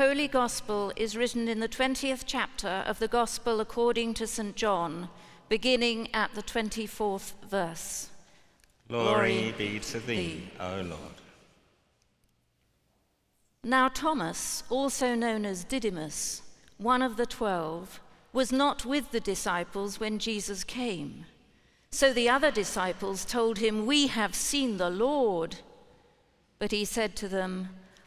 Holy Gospel is written in the 20th chapter of the Gospel according to St. John, beginning at the 24th verse. Glory, be to thee, O Lord. Now, Thomas, also known as Didymus, one of the twelve, was not with the disciples when Jesus came. So the other disciples told him, We have seen the Lord. But he said to them,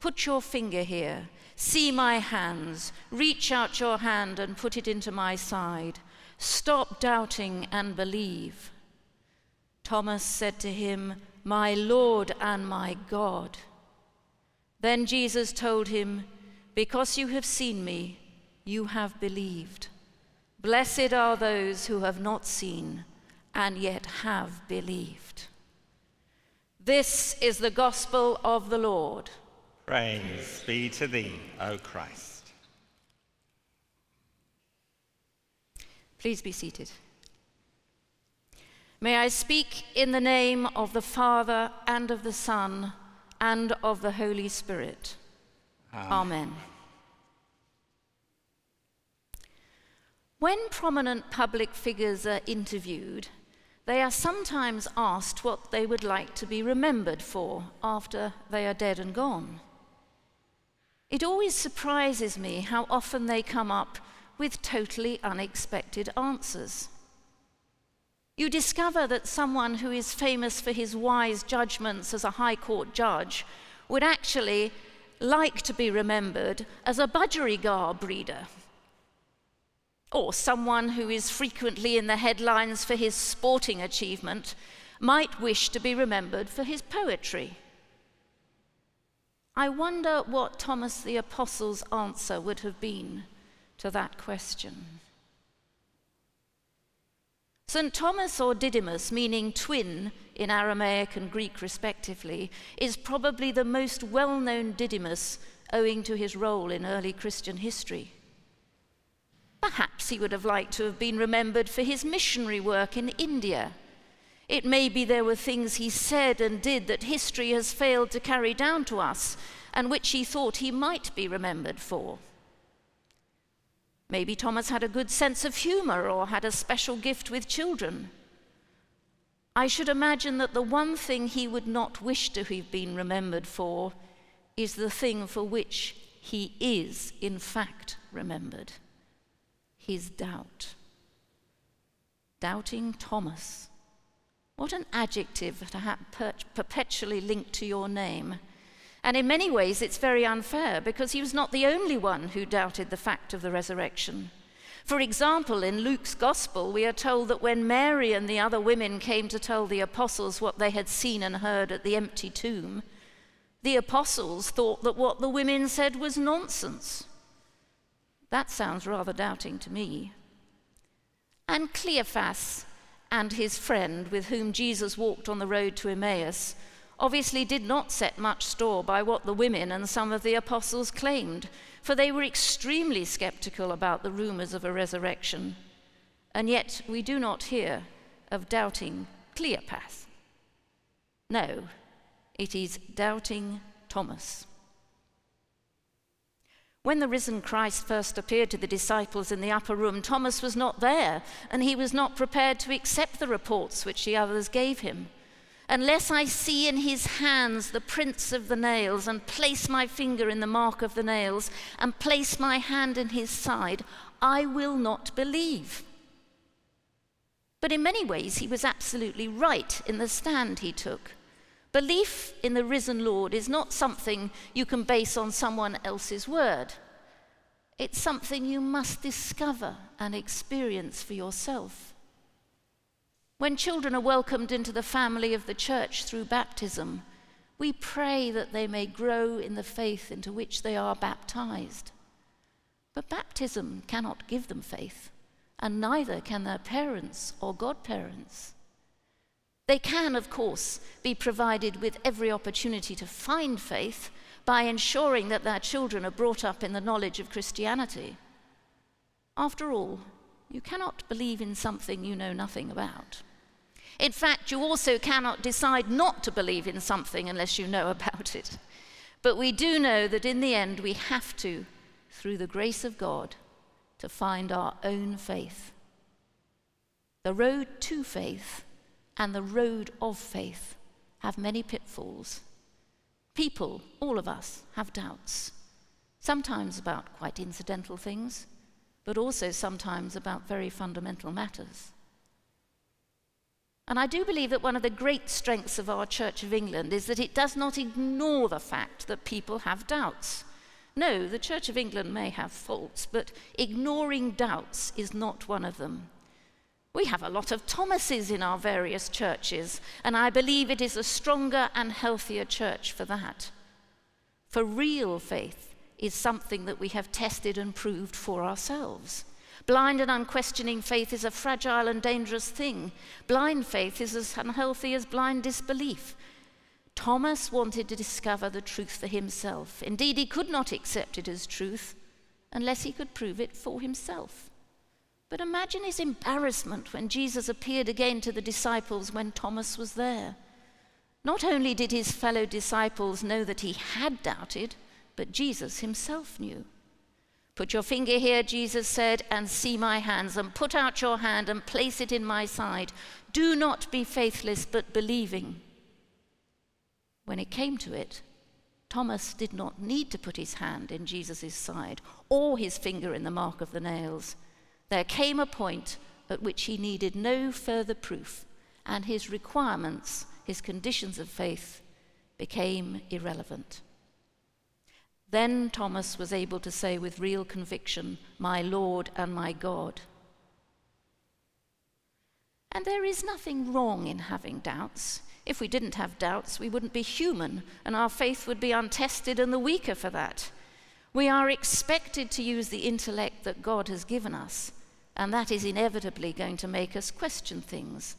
Put your finger here See my hands. Reach out your hand and put it into my side. Stop doubting and believe. Thomas said to him, My Lord and my God. Then Jesus told him, Because you have seen me, you have believed. Blessed are those who have not seen and yet have believed. This is the gospel of the Lord. Praise be to thee, O Christ. Please be seated. May I speak in the name of the Father and of the Son and of the Holy Spirit. Amen. Amen. When prominent public figures are interviewed, they are sometimes asked what they would like to be remembered for after they are dead and gone. It always surprises me how often they come up with totally unexpected answers. You discover that someone who is famous for his wise judgments as a High Court judge would actually like to be remembered as a budgerigar breeder. Or someone who is frequently in the headlines for his sporting achievement might wish to be remembered for his poetry. I wonder what Thomas the Apostle's answer would have been to that question. St. Thomas or Didymus, meaning twin in Aramaic and Greek respectively, is probably the most well known Didymus owing to his role in early Christian history. Perhaps he would have liked to have been remembered for his missionary work in India. It may be there were things he said and did that history has failed to carry down to us and which he thought he might be remembered for. Maybe Thomas had a good sense of humor or had a special gift with children. I should imagine that the one thing he would not wish to have been remembered for is the thing for which he is, in fact, remembered his doubt. Doubting Thomas. What an adjective have perpetually linked to your name. And in many ways, it's very unfair because he was not the only one who doubted the fact of the resurrection. For example, in Luke's gospel, we are told that when Mary and the other women came to tell the apostles what they had seen and heard at the empty tomb, the apostles thought that what the women said was nonsense. That sounds rather doubting to me. And Cleophas and his friend, with whom Jesus walked on the road to Emmaus, obviously did not set much store by what the women and some of the apostles claimed, for they were extremely skeptical about the rumors of a resurrection. And yet we do not hear of doubting Cleopas. No, it is doubting Thomas. When the risen Christ first appeared to the disciples in the upper room, Thomas was not there, and he was not prepared to accept the reports which the others gave him. Unless I see in his hands the prints of the nails, and place my finger in the mark of the nails, and place my hand in his side, I will not believe. But in many ways, he was absolutely right in the stand he took. Belief in the risen Lord is not something you can base on someone else's word. It's something you must discover and experience for yourself. When children are welcomed into the family of the church through baptism, we pray that they may grow in the faith into which they are baptized. But baptism cannot give them faith, and neither can their parents or godparents. They can, of course, be provided with every opportunity to find faith by ensuring that their children are brought up in the knowledge of Christianity. After all, you cannot believe in something you know nothing about. In fact, you also cannot decide not to believe in something unless you know about it. But we do know that in the end we have to, through the grace of God, to find our own faith. The road to faith and the road of faith have many pitfalls. People, all of us, have doubts, sometimes about quite incidental things, but also sometimes about very fundamental matters. And I do believe that one of the great strengths of our Church of England is that it does not ignore the fact that people have doubts. No, the Church of England may have faults, but ignoring doubts is not one of them. We have a lot of Thomases in our various churches, and I believe it is a stronger and healthier church for that. For real faith is something that we have tested and proved for ourselves. Blind and unquestioning faith is a fragile and dangerous thing. Blind faith is as unhealthy as blind disbelief. Thomas wanted to discover the truth for himself. Indeed, he could not accept it as truth unless he could prove it for himself. But imagine his embarrassment when Jesus appeared again to the disciples when Thomas was there. Not only did his fellow disciples know that he had doubted, but Jesus himself knew. Put your finger here, Jesus said, and see my hands, and put out your hand and place it in my side. Do not be faithless, but believing. When it came to it, Thomas did not need to put his hand in Jesus' side or his finger in the mark of the nails. There came a point at which he needed no further proof, and his requirements, his conditions of faith, became irrelevant. Then Thomas was able to say with real conviction, My Lord and my God. And there is nothing wrong in having doubts. If we didn't have doubts, we wouldn't be human, and our faith would be untested and the weaker for that. We are expected to use the intellect that God has given us, and that is inevitably going to make us question things.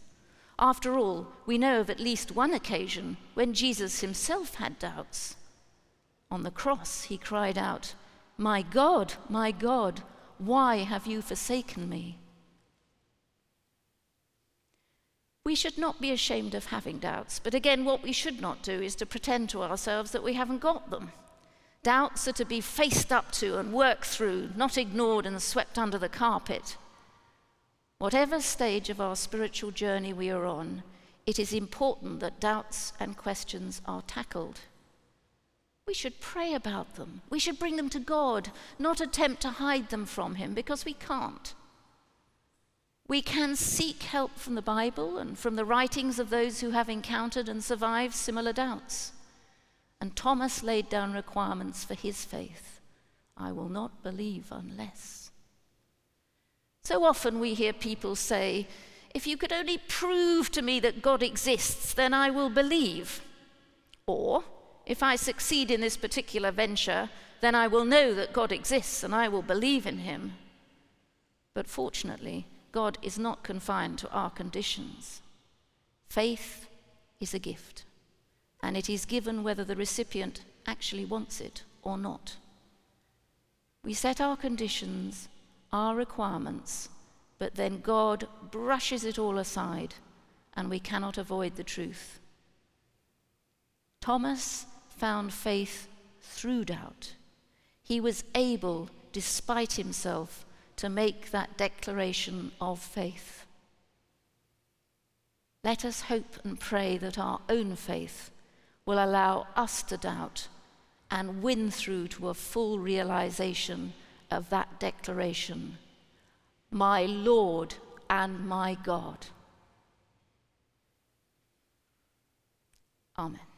After all, we know of at least one occasion when Jesus himself had doubts. On the cross, he cried out, My God, my God, why have you forsaken me? We should not be ashamed of having doubts, but again, what we should not do is to pretend to ourselves that we haven't got them. Doubts are to be faced up to and worked through, not ignored and swept under the carpet. Whatever stage of our spiritual journey we are on, it is important that doubts and questions are tackled. We should pray about them. We should bring them to God, not attempt to hide them from Him, because we can't. We can seek help from the Bible and from the writings of those who have encountered and survived similar doubts. And Thomas laid down requirements for his faith. I will not believe unless. So often we hear people say, If you could only prove to me that God exists, then I will believe. Or, if I succeed in this particular venture, then I will know that God exists and I will believe in him. But fortunately, God is not confined to our conditions. Faith is a gift, and it is given whether the recipient actually wants it or not. We set our conditions, our requirements, but then God brushes it all aside, and we cannot avoid the truth. Thomas found faith through doubt. He was able, despite himself, to make that declaration of faith. Let us hope and pray that our own faith will allow us to doubt and win through to a full realization of that declaration My Lord and my God. Amen.